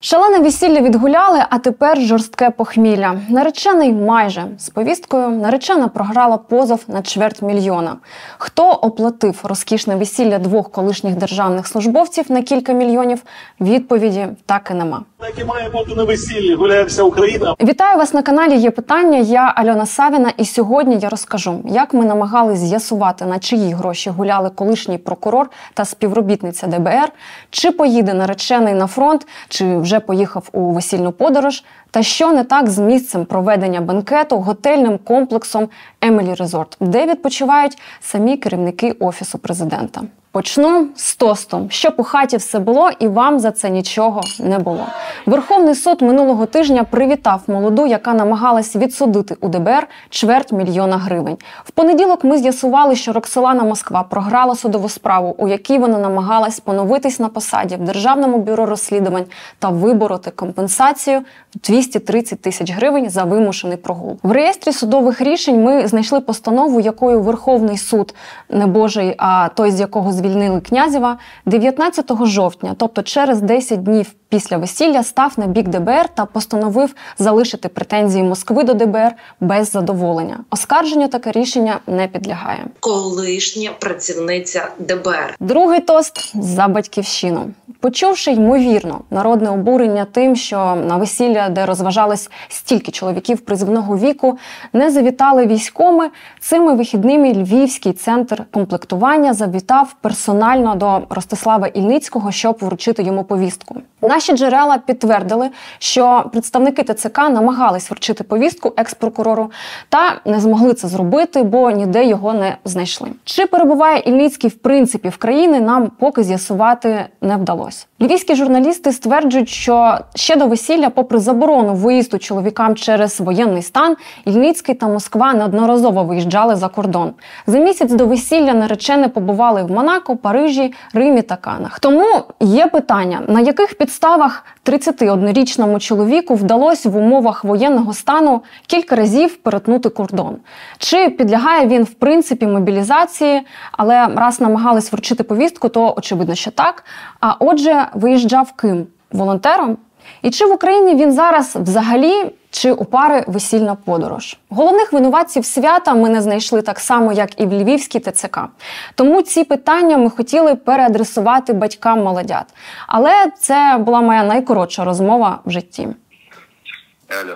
Шалене весілля відгуляли, а тепер жорстке похмілля. Наречений майже з повісткою наречена програла позов на чверть мільйона. Хто оплатив розкішне весілля двох колишніх державних службовців на кілька мільйонів? Відповіді так і нема. Так і має бути на весіллі. Гуляє вся Україна. Вітаю вас на каналі. Є питання. Я Альона Савіна, і сьогодні я розкажу, як ми намагались з'ясувати, на чиї гроші гуляли колишній прокурор та співробітниця ДБР, чи поїде наречений на фронт, чи вже поїхав у весільну подорож, та що не так з місцем проведення бенкету готельним комплексом Емелі Резорт, де відпочивають самі керівники офісу президента. Почну з тостом, щоб у хаті все було, і вам за це нічого не було. Верховний суд минулого тижня привітав молоду, яка намагалась відсудити у ДБР чверть мільйона гривень. В понеділок ми з'ясували, що Роксолана Москва програла судову справу, у якій вона намагалась поновитись на посаді в Державному бюро розслідувань та вибороти компенсацію в 230 тисяч гривень за вимушений прогул. В реєстрі судових рішень ми знайшли постанову, якою Верховний суд не Божий, а той, з якого звільнили князєва, 19 жовтня, тобто через 10 днів після весілля, став на бік ДБР та постановив залишити претензії Москви до ДБР без задоволення. Оскарженню таке рішення не підлягає. колишня працівниця ДБР. Другий тост за батьківщину. Почувши ймовірно народне обурення тим, що на весілля, де розважались стільки чоловіків призивного віку, не завітали військоми. Цими вихідними Львівський центр комплектування завітав персонально до Ростислава Ільницького, щоб вручити йому повістку. Наші джерела підтвердили, що представники ТЦК намагались вручити повістку екс-прокурору та не змогли це зробити, бо ніде його не знайшли. Чи перебуває Ільницький в принципі в країни, нам поки з'ясувати не вдалося. Львівські журналісти стверджують, що ще до весілля, попри заборону виїзду чоловікам через воєнний стан, Ільницький та Москва неодноразово виїжджали за кордон. За місяць до весілля наречені побували в Монако, Парижі, Римі та Канах. Тому є питання, на яких підставах 31-річному чоловіку вдалося в умовах воєнного стану кілька разів перетнути кордон. Чи підлягає він в принципі мобілізації, але раз намагались вручити повістку, то очевидно, що так. А отже, виїжджав ким? Волонтером? І чи в Україні він зараз взагалі чи у пари весільна подорож? Головних винуватців свята ми не знайшли так само, як і в Львівській ТЦК. Тому ці питання ми хотіли переадресувати батькам молодят. Але це була моя найкоротша розмова в житті. Алло.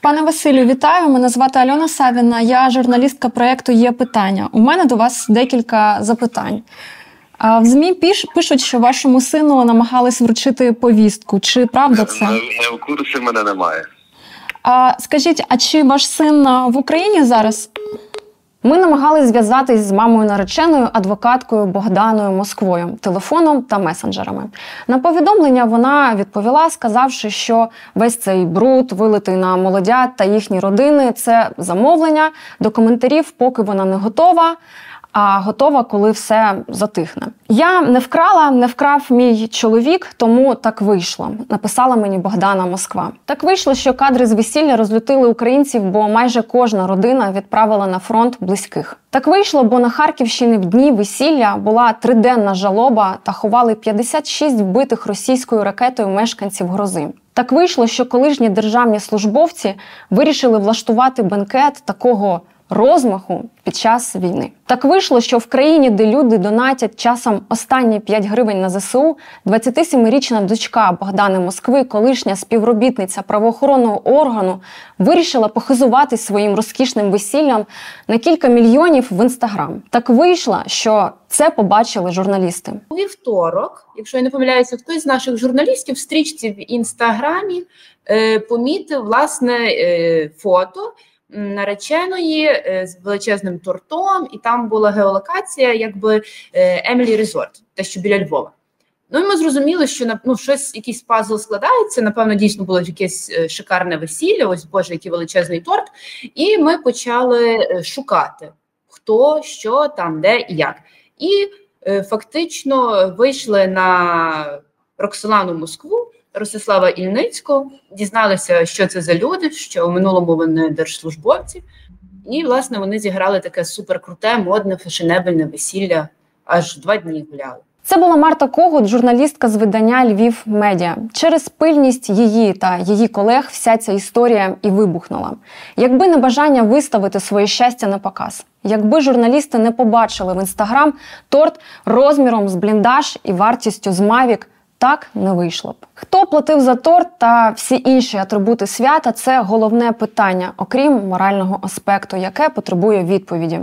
Пане Василю, вітаю. Мене звати Альона Савіна. Я журналістка проєкту Є питання. У мене до вас декілька запитань. А В ЗМІ піш, пишуть, що вашому сину намагались вручити повістку. Чи правда це? Не, не в курсі мене немає. А скажіть, а чи ваш син в Україні зараз? Ми намагалися зв'язатись з мамою нареченою адвокаткою Богданою Москвою телефоном та месенджерами. На повідомлення вона відповіла, сказавши, що весь цей бруд, вилитий на молодят та їхні родини це замовлення. До коментарів, поки вона не готова. А готова, коли все затихне. Я не вкрала, не вкрав мій чоловік, тому так вийшло. Написала мені Богдана Москва. Так вийшло, що кадри з весілля розлютили українців, бо майже кожна родина відправила на фронт близьких. Так вийшло, бо на Харківщині в дні весілля була триденна жалоба та ховали 56 вбитих російською ракетою мешканців грози. Так вийшло, що колишні державні службовці вирішили влаштувати бенкет такого розмаху під час війни. Так вийшло, що в країні, де люди донатять часом останні 5 гривень на ЗСУ, 27-річна дочка Богдани Москви, колишня співробітниця правоохоронного органу, вирішила похизуватись своїм розкішним весіллям на кілька мільйонів в інстаграм. Так вийшло, що це побачили журналісти. У вівторок, якщо я не помиляюся, хтось з наших журналістів в стрічці в інстаграмі е, помітив власне е, фото нареченої е, з величезним тортом, і там була геолокація, якби е, Емілі Резорт, те, що біля Львова. Ну і ми зрозуміли, що ну, щось, якийсь пазл складається. Напевно, дійсно було якесь е, шикарне весілля. Ось Боже, який величезний торт. І ми почали шукати, хто, що там, де і як. І фактично вийшли на Роксолану Москву, Ростислава Ільницького, дізналися, що це за люди, що у минулому вони держслужбовці, і власне вони зіграли таке суперкруте, модне, фешенебельне весілля. Аж два дні гуляли. Це була Марта Когут, журналістка з видання Львів Медіа. Через пильність її та її колег вся ця історія і вибухнула. Якби не бажання виставити своє щастя на показ, якби журналісти не побачили в інстаграм торт розміром з бліндаж і вартістю з Мавік. Так не вийшло б. Хто платив за торт та всі інші атрибути свята це головне питання, окрім морального аспекту, яке потребує відповіді.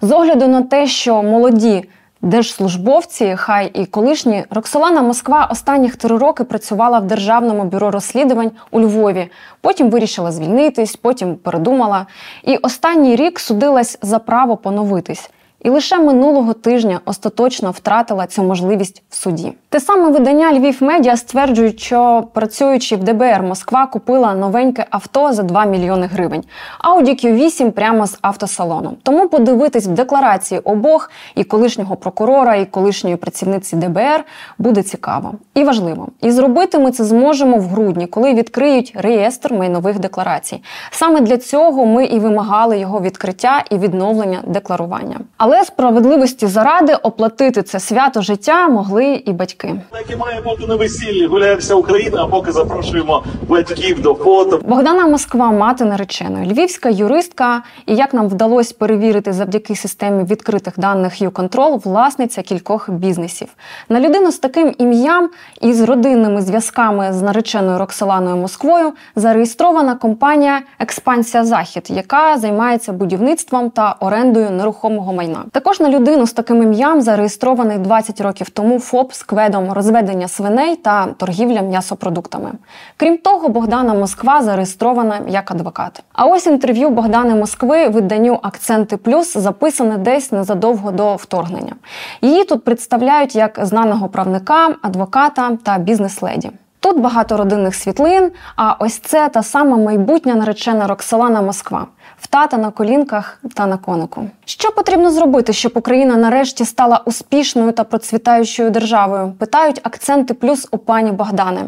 З огляду на те, що молоді держслужбовці, хай і колишні, Роксолана Москва останніх три роки працювала в Державному бюро розслідувань у Львові. Потім вирішила звільнитись, потім передумала. І останній рік судилась за право поновитись. І лише минулого тижня остаточно втратила цю можливість в суді. Те саме видання Львів Медіа стверджують, що працюючи в ДБР, Москва купила новеньке авто за 2 мільйони гривень. Audi Q8 прямо з автосалону. Тому подивитись в декларації обох і колишнього прокурора, і колишньої працівниці ДБР буде цікаво і важливо. І зробити ми це зможемо в грудні, коли відкриють реєстр майнових декларацій. Саме для цього ми і вимагали його відкриття і відновлення декларування. Але але справедливості заради оплатити це свято життя могли і батьки. Так і має бути на весіллі. Гуляє вся Україна, а поки запрошуємо батьків до фото. Богдана Москва, мати нареченої, львівська юристка, і як нам вдалося перевірити завдяки системі відкритих даних «Юконтрол», власниця кількох бізнесів. На людину з таким ім'ям і з родинними зв'язками з нареченою Роксоланою Москвою зареєстрована компанія Експансія Захід, яка займається будівництвом та орендою нерухомого майна. Також на людину з таким ім'ям зареєстрований 20 років тому ФОП з кведом розведення свиней та торгівля м'ясопродуктами. Крім того, Богдана Москва зареєстрована як адвокат. А ось інтерв'ю Богдани Москви виданню Акценти Плюс записане десь незадовго до вторгнення. Її тут представляють як знаного правника, адвоката та бізнес-леді. Тут багато родинних світлин. А ось це та сама майбутня наречена Роксолана Москва в тата на колінках та на конику. Що потрібно зробити, щоб Україна нарешті стала успішною та процвітаючою державою? Питають акценти плюс у пані Богдани.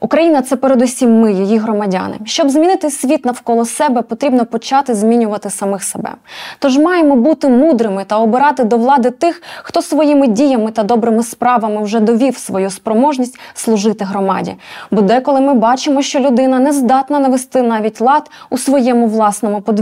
Україна це передусім ми, її громадяни. Щоб змінити світ навколо себе, потрібно почати змінювати самих себе. Тож маємо бути мудрими та обирати до влади тих, хто своїми діями та добрими справами вже довів свою спроможність служити громаді. Бо деколи ми бачимо, що людина не здатна навести навіть лад у своєму власному подвір'ї,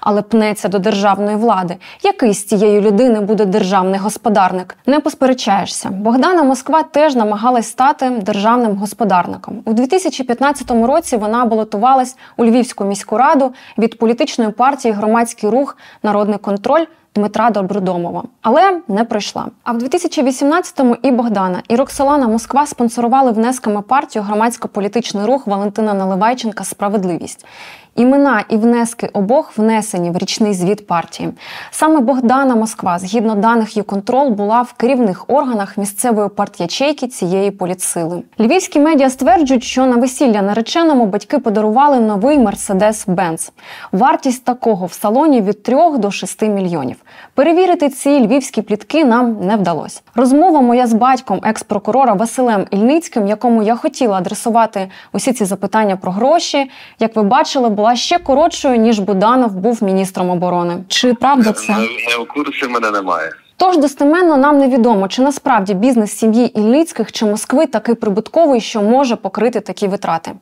але пнеться до державної влади. Який з цієї людини буде державний господарник? Не посперечаєшся. Богдана Москва теж намагалась стати державним господарником. У 2015 році вона балотувалась у Львівську міську раду від політичної партії Громадський рух Народний контроль. Дмитра Добродомова, але не пройшла. А в 2018-му і Богдана, і Роксолана Москва спонсорували внесками партію громадсько-політичний рух Валентина Наливайченка Справедливість. Імена і внески обох внесені в річний звіт партії. Саме Богдана Москва, згідно даних «Юконтрол», була в керівних органах місцевої партячейки цієї політсили. Львівські медіа стверджують, що на весілля нареченому батьки подарували новий Мерседес Бенц. Вартість такого в салоні від 3 до 6 мільйонів. Перевірити ці львівські плітки нам не вдалося. Розмова моя з батьком екс-прокурора Василем Ільницьким, якому я хотіла адресувати усі ці запитання про гроші. Як ви бачили, була була ще коротшою ніж Буданов був міністром оборони. Чи правда це Не, не курсі мене немає. Тож достеменно нам невідомо, чи насправді бізнес сім'ї Ілліцьких чи Москви такий прибутковий, що може покрити такі витрати.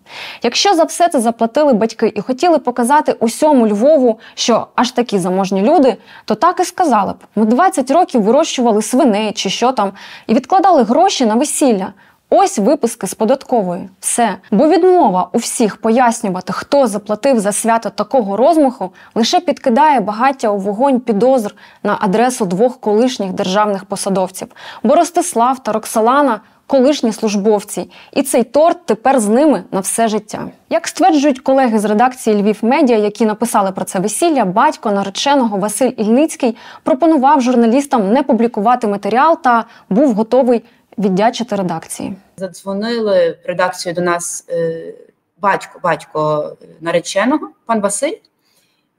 Якщо за все це заплатили батьки і хотіли показати усьому Львову, що аж такі заможні люди, то так і сказали б: ми 20 років вирощували свиней чи що там, і відкладали гроші на весілля. Ось виписки з податкової. Все. Бо відмова у всіх пояснювати, хто заплатив за свято такого розмаху, лише підкидає багаття у вогонь підозр на адресу двох колишніх державних посадовців. Бо Ростислав та Роксолана колишні службовці, і цей торт тепер з ними на все життя. Як стверджують колеги з редакції Львів Медіа, які написали про це весілля, батько нареченого Василь Ільницький пропонував журналістам не публікувати матеріал та був готовий віддячити редакції. Задзвонили в редакцію до нас е, батько, батько нареченого, пан Василь.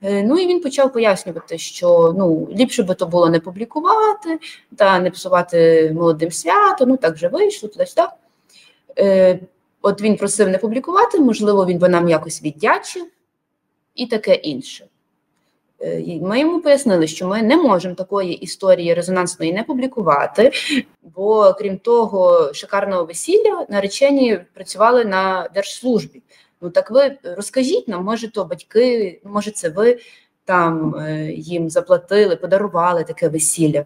Е, ну і він почав пояснювати, що ну ліпше би то було не публікувати та не псувати молодим свято. Ну так вже вийшло туди сюди. Е, От він просив не публікувати, можливо, він би нам якось віддячив і таке інше. Е, ми йому пояснили, що ми не можемо такої історії резонансної не публікувати, бо крім того, шикарного весілля наречені працювали на держслужбі. Ну так ви розкажіть нам, може, то батьки, може, це ви там е, їм заплатили, подарували таке весілля.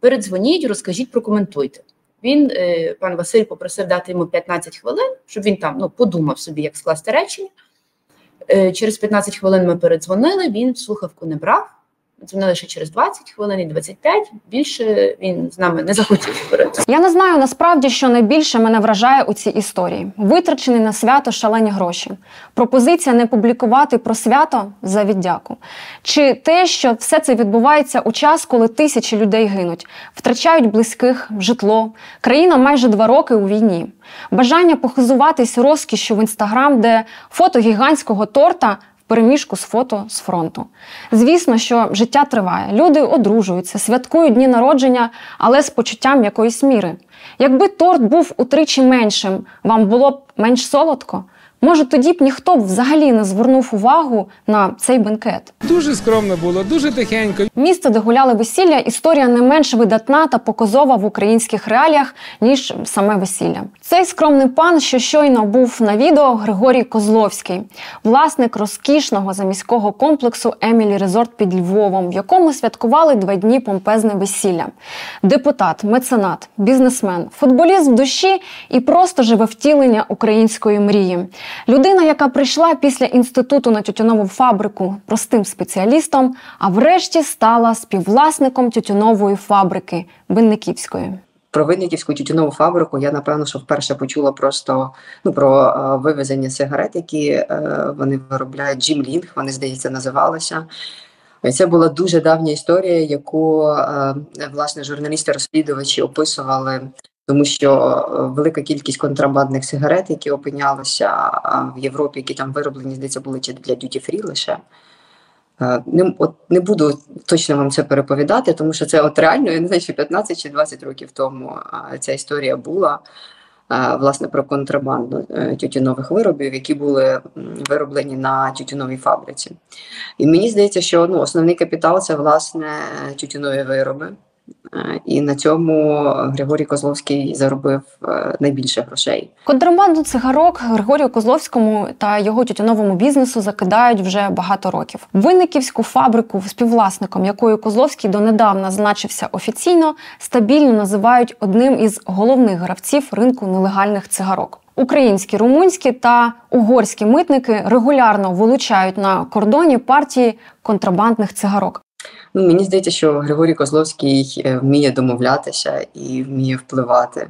Передзвоніть, розкажіть, прокоментуйте. Він, е, пан Василь, попросив дати йому 15 хвилин, щоб він там ну, подумав собі, як скласти речення. Е, через 15 хвилин ми передзвонили, він слухавку не брав. Дзвонили ще через 20 хвилин і 25, Більше він з нами не захотів говорити. Я не знаю насправді, що найбільше мене вражає у цій історії: витрачені на свято шалені гроші. Пропозиція не публікувати про свято за віддяку. Чи те, що все це відбувається у час, коли тисячі людей гинуть, втрачають близьких, житло, країна майже два роки у війні. Бажання похизуватись розкішю в інстаграм, де фото гігантського торта переміжку з фото з фронту. Звісно, що життя триває. Люди одружуються, святкують дні народження, але з почуттям якоїсь міри. Якби торт був утричі меншим, вам було б менш солодко. Може, тоді б ніхто б взагалі не звернув увагу на цей бенкет. Дуже скромно було, дуже тихенько. Місце, де гуляли весілля, історія не менш видатна та показова в українських реаліях ніж саме весілля. Цей скромний пан, що щойно був на відео, Григорій Козловський, власник розкішного заміського комплексу Емілі Резорт під Львовом, в якому святкували два дні помпезне весілля. Депутат, меценат, бізнесмен, футболіст в душі і просто живе втілення української мрії. Людина, яка прийшла після інституту на тютюнову фабрику простим спеціалістом, а врешті стала співвласником тютюнової фабрики Винниківської. Про Винниківську тютюнову фабрику я напевно, що вперше почула просто ну про е, вивезення сигарет, які е, вони виробляють. Джімлінг, вони здається, називалися. Це була дуже давня історія, яку е, власне журналісти-розслідувачі описували тому що е, велика кількість контрабандних сигарет, які опинялися в Європі, які там вироблені, здається, були чи для duty free лише. Е, не от не буду точно вам це переповідати, тому що це от реально, я не знаю, що 15 чи 20 років тому ця історія була власне про контрабанду е, тютюнових виробів, які були вироблені на тютюновій фабриці. І мені здається, що ну, основний капітал це власне тютюнові вироби. Е, і на цьому Григорій Козловський заробив е, найбільше грошей. Контрабанду цигарок Григорію Козловському та його тютюновому бізнесу закидають вже багато років. Винниківську фабрику, співвласником якої Козловський донедавна значився офіційно, стабільно називають одним із головних гравців ринку нелегальних цигарок. Українські, румунські та угорські митники регулярно вилучають на кордоні партії контрабандних цигарок. Ну, Мені здається, що Григорій Козловський е, вміє домовлятися і вміє впливати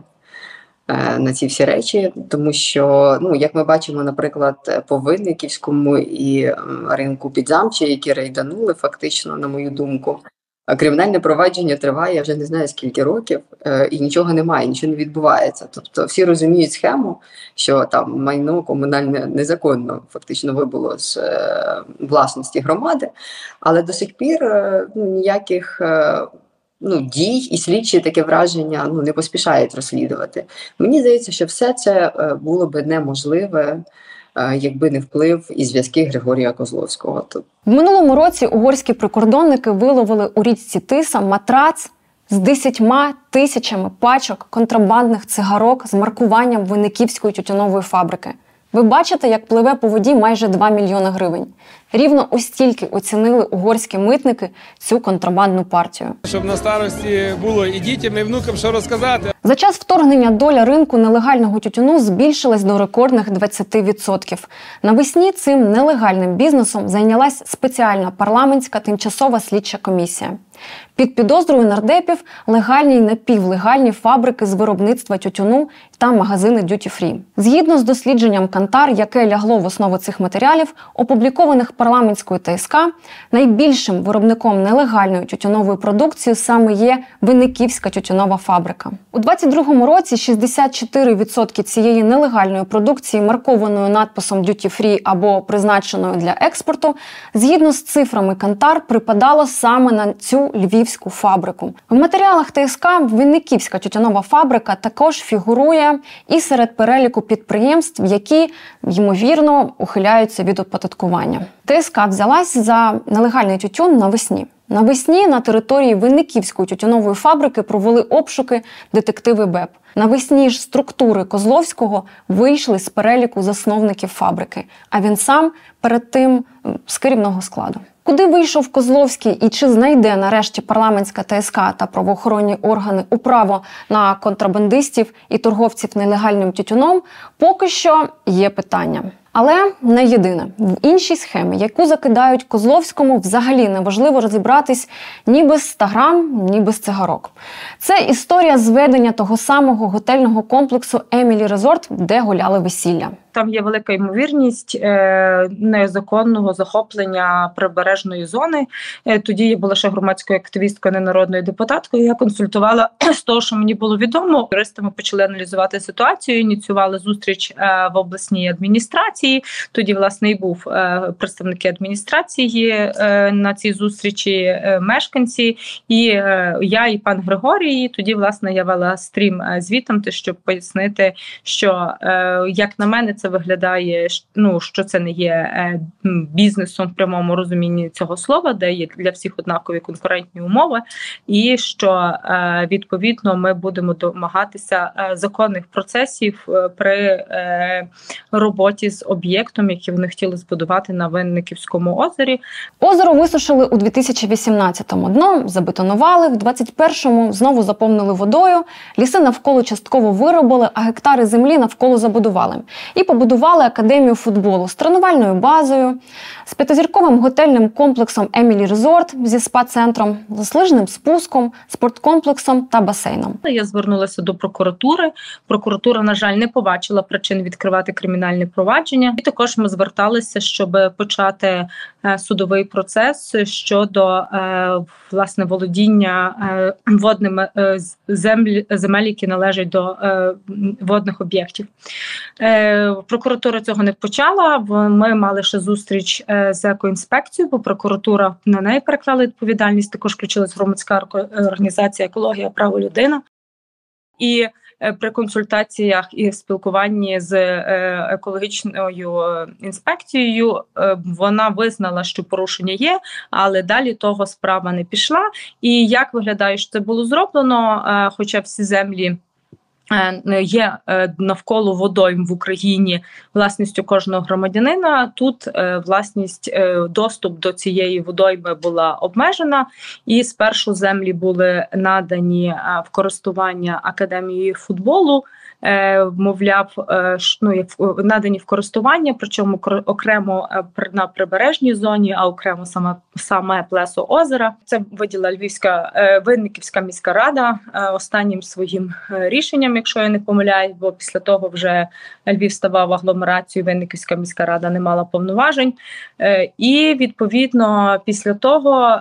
е, на ці всі речі, тому що, ну, як ми бачимо, наприклад, по Винниківському і ринку Підзамчі, які рейданули, фактично, на мою думку, Кримінальне провадження триває я вже не знаю скільки років, е, і нічого немає, нічого не відбувається. Тобто всі розуміють схему, що там майно комунальне незаконно фактично вибуло з е, власності громади, але до сих пір е, ну, ніяких ну, дій і слідчі таке враження ну, не поспішають розслідувати. Мені здається, що все це було би неможливе. Е, якби не вплив і зв'язки Григорія Козловського. В минулому році угорські прикордонники виловили у річці Тиса матрац з десятьма тисячами пачок контрабандних цигарок з маркуванням Винниківської тютюнової фабрики. Ви бачите, як пливе по воді майже 2 мільйони гривень. Рівно стільки оцінили угорські митники цю контрабандну партію. Щоб на старості було і дітям, і внукам що розказати. За час вторгнення доля ринку нелегального тютюну збільшилась до рекордних 20%. Навесні цим нелегальним бізнесом зайнялась спеціальна парламентська тимчасова слідча комісія. Під підозрою нардепів легальні й напівлегальні фабрики з виробництва тютюну та магазини дюті фрі. Згідно з дослідженням Кантар, яке лягло в основу цих матеріалів, опублікованих парламентською ТСК, найбільшим виробником нелегальної тютюнової продукції саме є Винниківська тютюнова фабрика. У 2022 році 64% цієї нелегальної продукції, маркованою надписом Duty Free або призначеною для експорту, згідно з цифрами Кантар, припадало саме на цю львівську фабрику. В матеріалах ТСК Винниківська тютюнова фабрика також фігурує і серед переліку підприємств, які ймовірно ухиляються від оподаткування. ТСК взялась за нелегальний тютюн навесні. Навесні на території Винниківської тютюнової фабрики провели обшуки детективи БЕП. Навесні ж структури Козловського вийшли з переліку засновників фабрики. А він сам перед тим з керівного складу. Куди вийшов Козловський і чи знайде нарешті парламентська ТСК та правоохоронні органи управо на контрабандистів і торговців нелегальним тютюном? Поки що є питання. Але не єдине в іншій схемі, яку закидають Козловському, взагалі неважливо розібратись ні без 100 грам, ні без цигарок. Це історія зведення того самого готельного комплексу Емілі Резорт, де гуляли весілля. Там є велика ймовірність е, незаконного захоплення прибережної зони. Е, тоді я була ще громадською активісткою, не народною депутаткою. Я консультувала з того, що мені було відомо. Юристами почали аналізувати ситуацію. Ініціювали зустріч е, в обласній адміністрації. Тоді власне і був представники адміністрації на цій зустрічі, мешканці, і я, і пан Григорій. Тоді власне я вела стрім звітом, щоб пояснити, що як на мене це виглядає, ну що це не є е, бізнесом в прямому розумінні цього слова, де є для всіх однакові конкурентні умови, і що е, відповідно ми будемо домагатися е, законних процесів при роботі з об'єктом, який вони хотіли збудувати на Винниківському озері. Озеро висушили у 2018-му. Дно забетонували, в 21-му знову заповнили водою. Ліси навколо частково виробили, а гектари землі навколо забудували. І побудували академію футболу з тренувальною базою, з п'ятизірковим готельним комплексом Емілі Резорт зі спа-центром, з спуском, спорткомплексом та басейном. Я звернулася до прокуратури. Прокуратура, на жаль, не побачила причин відкривати кримінальне провадження. І також ми зверталися, щоб почати е, судовий процес щодо е, власне володіння е, водними землі земель, які належать до водних об'єктів. Прокуратура цього не почала. Ми мали ще зустріч е, з екоінспекцією, бо прокуратура на неї переклала відповідальність. Також включилась громадська організація екологія право людина. І е, при консультаціях і спілкуванні з е, екологічною інспекцією вона визнала, що порушення є, але далі того справа не пішла. І як виглядає, що це було зроблено? Хоча всі землі. Е, є е, навколо водойм в Україні власністю кожного громадянина. Тут е, власність доступ до цієї водойми була обмежена, і спершу землі були надані в користування академії футболу. Е, мовляв, е, ну, надані в користування, причому окремо е, на прибережній зоні, а окремо саме саме плесо озера. Це виділа Львівська Винниківська міська рада останнім своїм рішенням, якщо я не помиляюсь, бо після того вже Львів ставав агломерацією. Винниківська міська рада не мала повноважень, і відповідно після того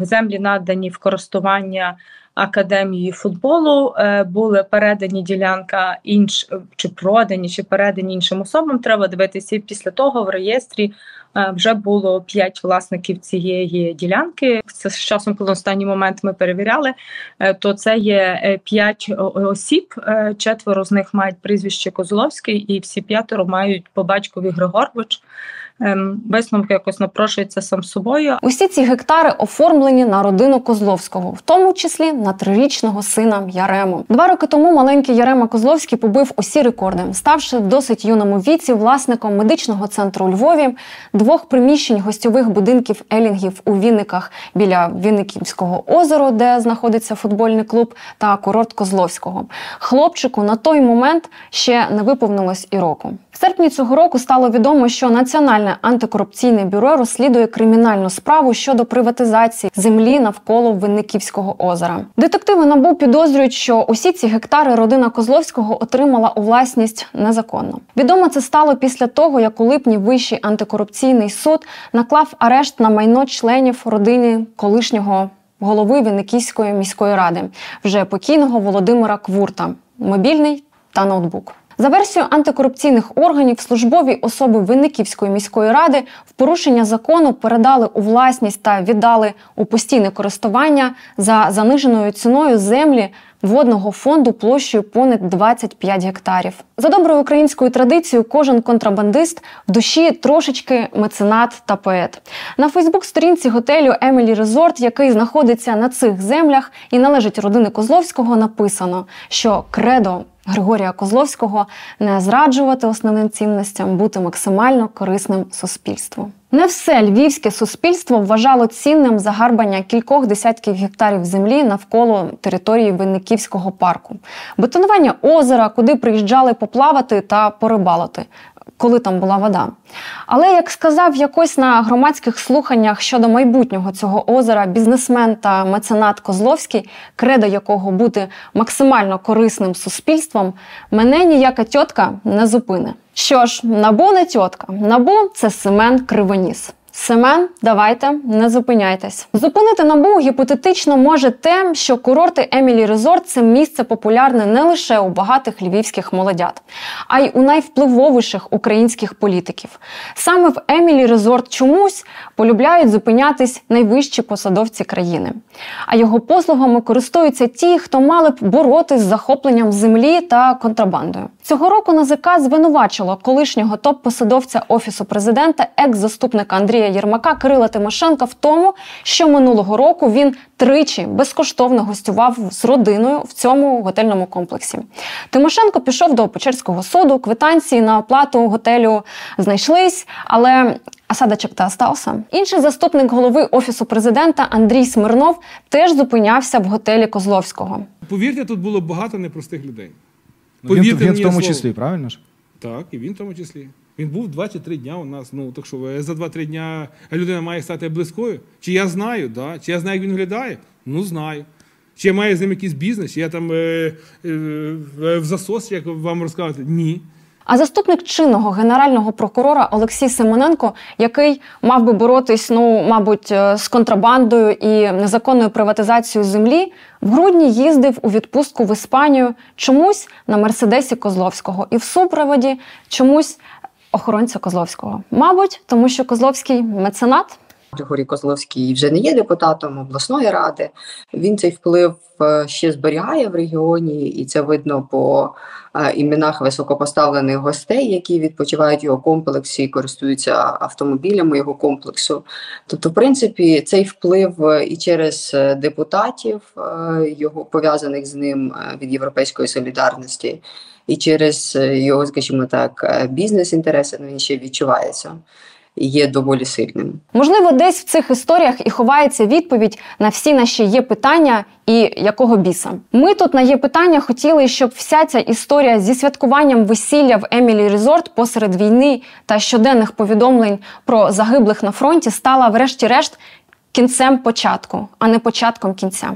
землі надані в користування академії футболу е, були передані ділянка інш чи продані, чи передані іншим особам. Треба дивитися і після того в реєстрі. Е, вже було п'ять власників цієї ділянки. Це з часом, коли останній момент ми перевіряли, е, то це є п'ять осіб. Четверо з них мають прізвище Козловський, і всі п'ятеро мають по батькові Григорович. Ем, висновок якось напрошується сам собою. Усі ці гектари оформлені на родину Козловського, в тому числі на трирічного сина Ярему. Два роки тому маленький Ярема Козловський побив усі рекорди, ставши в досить юному віці власником медичного центру у Львові, двох приміщень гостьових будинків Елінгів у Вінниках біля Вінниківського озера, де знаходиться футбольний клуб, та курорт Козловського. Хлопчику на той момент ще не виповнилось і року. Серпні цього року стало відомо, що Національне антикорупційне бюро розслідує кримінальну справу щодо приватизації землі навколо Винниківського озера. Детективи набу підозрюють, що усі ці гектари родина Козловського отримала у власність незаконно. Відомо це стало після того, як у липні Вищий антикорупційний суд наклав арешт на майно членів родини колишнього голови Винниківської міської ради, вже покійного Володимира Квурта, мобільний та ноутбук. За версією антикорупційних органів, службові особи Винниківської міської ради в порушення закону передали у власність та віддали у постійне користування за заниженою ціною землі водного фонду площею понад 25 гектарів. За доброю українською традицією, кожен контрабандист в душі трошечки меценат та поет. На Фейсбук-сторінці готелю Емілі Резорт, який знаходиться на цих землях і належить родини Козловського, написано, що кредо Григорія Козловського не зраджувати основним цінностям, бути максимально корисним суспільству. Не все львівське суспільство вважало цінним загарбання кількох десятків гектарів землі навколо території Винниківського парку, бетонування озера, куди приїжджали поплавати та порибалити. Коли там була вода. Але як сказав якось на громадських слуханнях щодо майбутнього цього озера бізнесмен та меценат Козловський, кредо якого бути максимально корисним суспільством, мене ніяка тьотка не зупине. Що ж, набу не тьотка, набу це Семен Кривоніс. Семен, давайте не зупиняйтесь. Зупинити набу гіпотетично може те, що курорти Емілі Резорт це місце популярне не лише у багатих львівських молодят, а й у найвпливовіших українських політиків. Саме в Емілі Резорт чомусь полюбляють зупинятись найвищі посадовці країни. А його послугами користуються ті, хто мали б боротись з захопленням землі та контрабандою. Цього року НАЗК звинувачило колишнього топ-посадовця офісу президента, екс-заступника Андрія Єрмака Кирила Тимошенка в тому, що минулого року він тричі безкоштовно гостював з родиною в цьому готельному комплексі. Тимошенко пішов до Печерського суду, квитанції на оплату готелю знайшлись, але осадочок та остався. Інший заступник голови офісу президента Андрій Смирнов теж зупинявся в готелі Козловського. Повірте, тут було багато непростих людей. Ну, він, він мені в тому слово. числі, правильно ж? Так, і він в тому числі. Він був 2 чи 3 дня у нас. Ну так що е, за 2-3 дня людина має стати близькою. Чи я знаю, да? чи я знаю, як він виглядає? Ну знаю. Чи я маю з ним якийсь бізнес, чи я там е, е, в засос, як вам розказувати? Ні. А заступник чинного генерального прокурора Олексій Симоненко, який мав би боротись, ну мабуть, е, з контрабандою і незаконною приватизацією землі, в грудні їздив у відпустку в Іспанію чомусь на мерседесі Козловського і в супроводі чомусь охоронця Козловського. Мабуть, тому що Козловський меценат. Григорій Козловський вже не є депутатом обласної ради. Він цей вплив е, ще зберігає в регіоні, і це видно по е, іменах високопоставлених гостей, які відпочивають його комплексі і користуються автомобілями його комплексу. Тобто, в принципі, цей вплив е, і через депутатів його пов'язаних з ним від європейської солідарності, і через е, його, скажімо так, е, бізнес-інтереси ну, він ще відчувається. Є доволі сильним. Можливо, десь в цих історіях і ховається відповідь на всі наші є питання і якого біса. Ми тут на є питання хотіли, щоб вся ця історія зі святкуванням весілля в Емілі Резорт посеред війни та щоденних повідомлень про загиблих на фронті стала, врешті-решт, кінцем початку, а не початком кінця.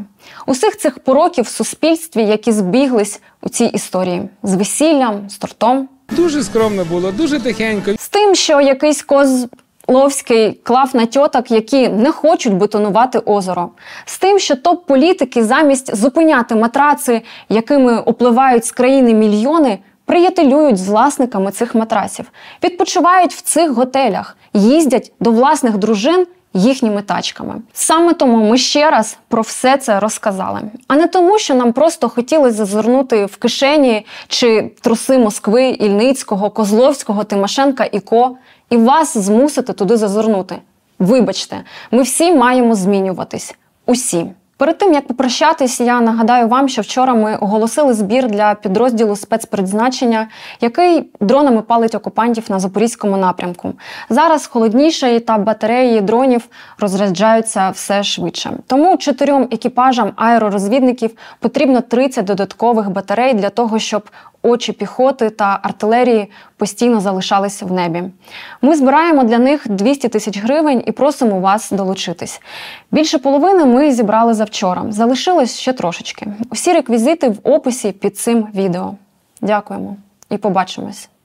Усіх цих пороків в суспільстві, які збіглись у цій історії з весіллям, з тортом. Дуже скромно було, дуже тихенько. З тим, що якийсь Козловський клав на тьоток, які не хочуть бетонувати озеро. З тим, що топ-політики замість зупиняти матраци, якими опливають з країни мільйони, приятелюють з власниками цих матрасів, відпочивають в цих готелях, їздять до власних дружин їхніми тачками. Саме тому ми ще раз про все це розказали, а не тому, що нам просто хотілося зазирнути в кишені чи труси Москви, Ільницького, Козловського, Тимошенка і Ко, і вас змусити туди зазирнути. Вибачте, ми всі маємо змінюватись. Усі. Перед тим як попрощатись, я нагадаю вам, що вчора ми оголосили збір для підрозділу спецпризначення, який дронами палить окупантів на запорізькому напрямку. Зараз холодніше та батареї дронів розряджаються все швидше. Тому чотирьом екіпажам аеророзвідників потрібно 30 додаткових батарей для того, щоб очі піхоти та артилерії постійно залишались в небі. Ми збираємо для них 200 тисяч гривень і просимо вас долучитись. Більше половини ми зібрали завчора. Залишилось ще трошечки. Усі реквізити в описі під цим відео. Дякуємо і побачимось.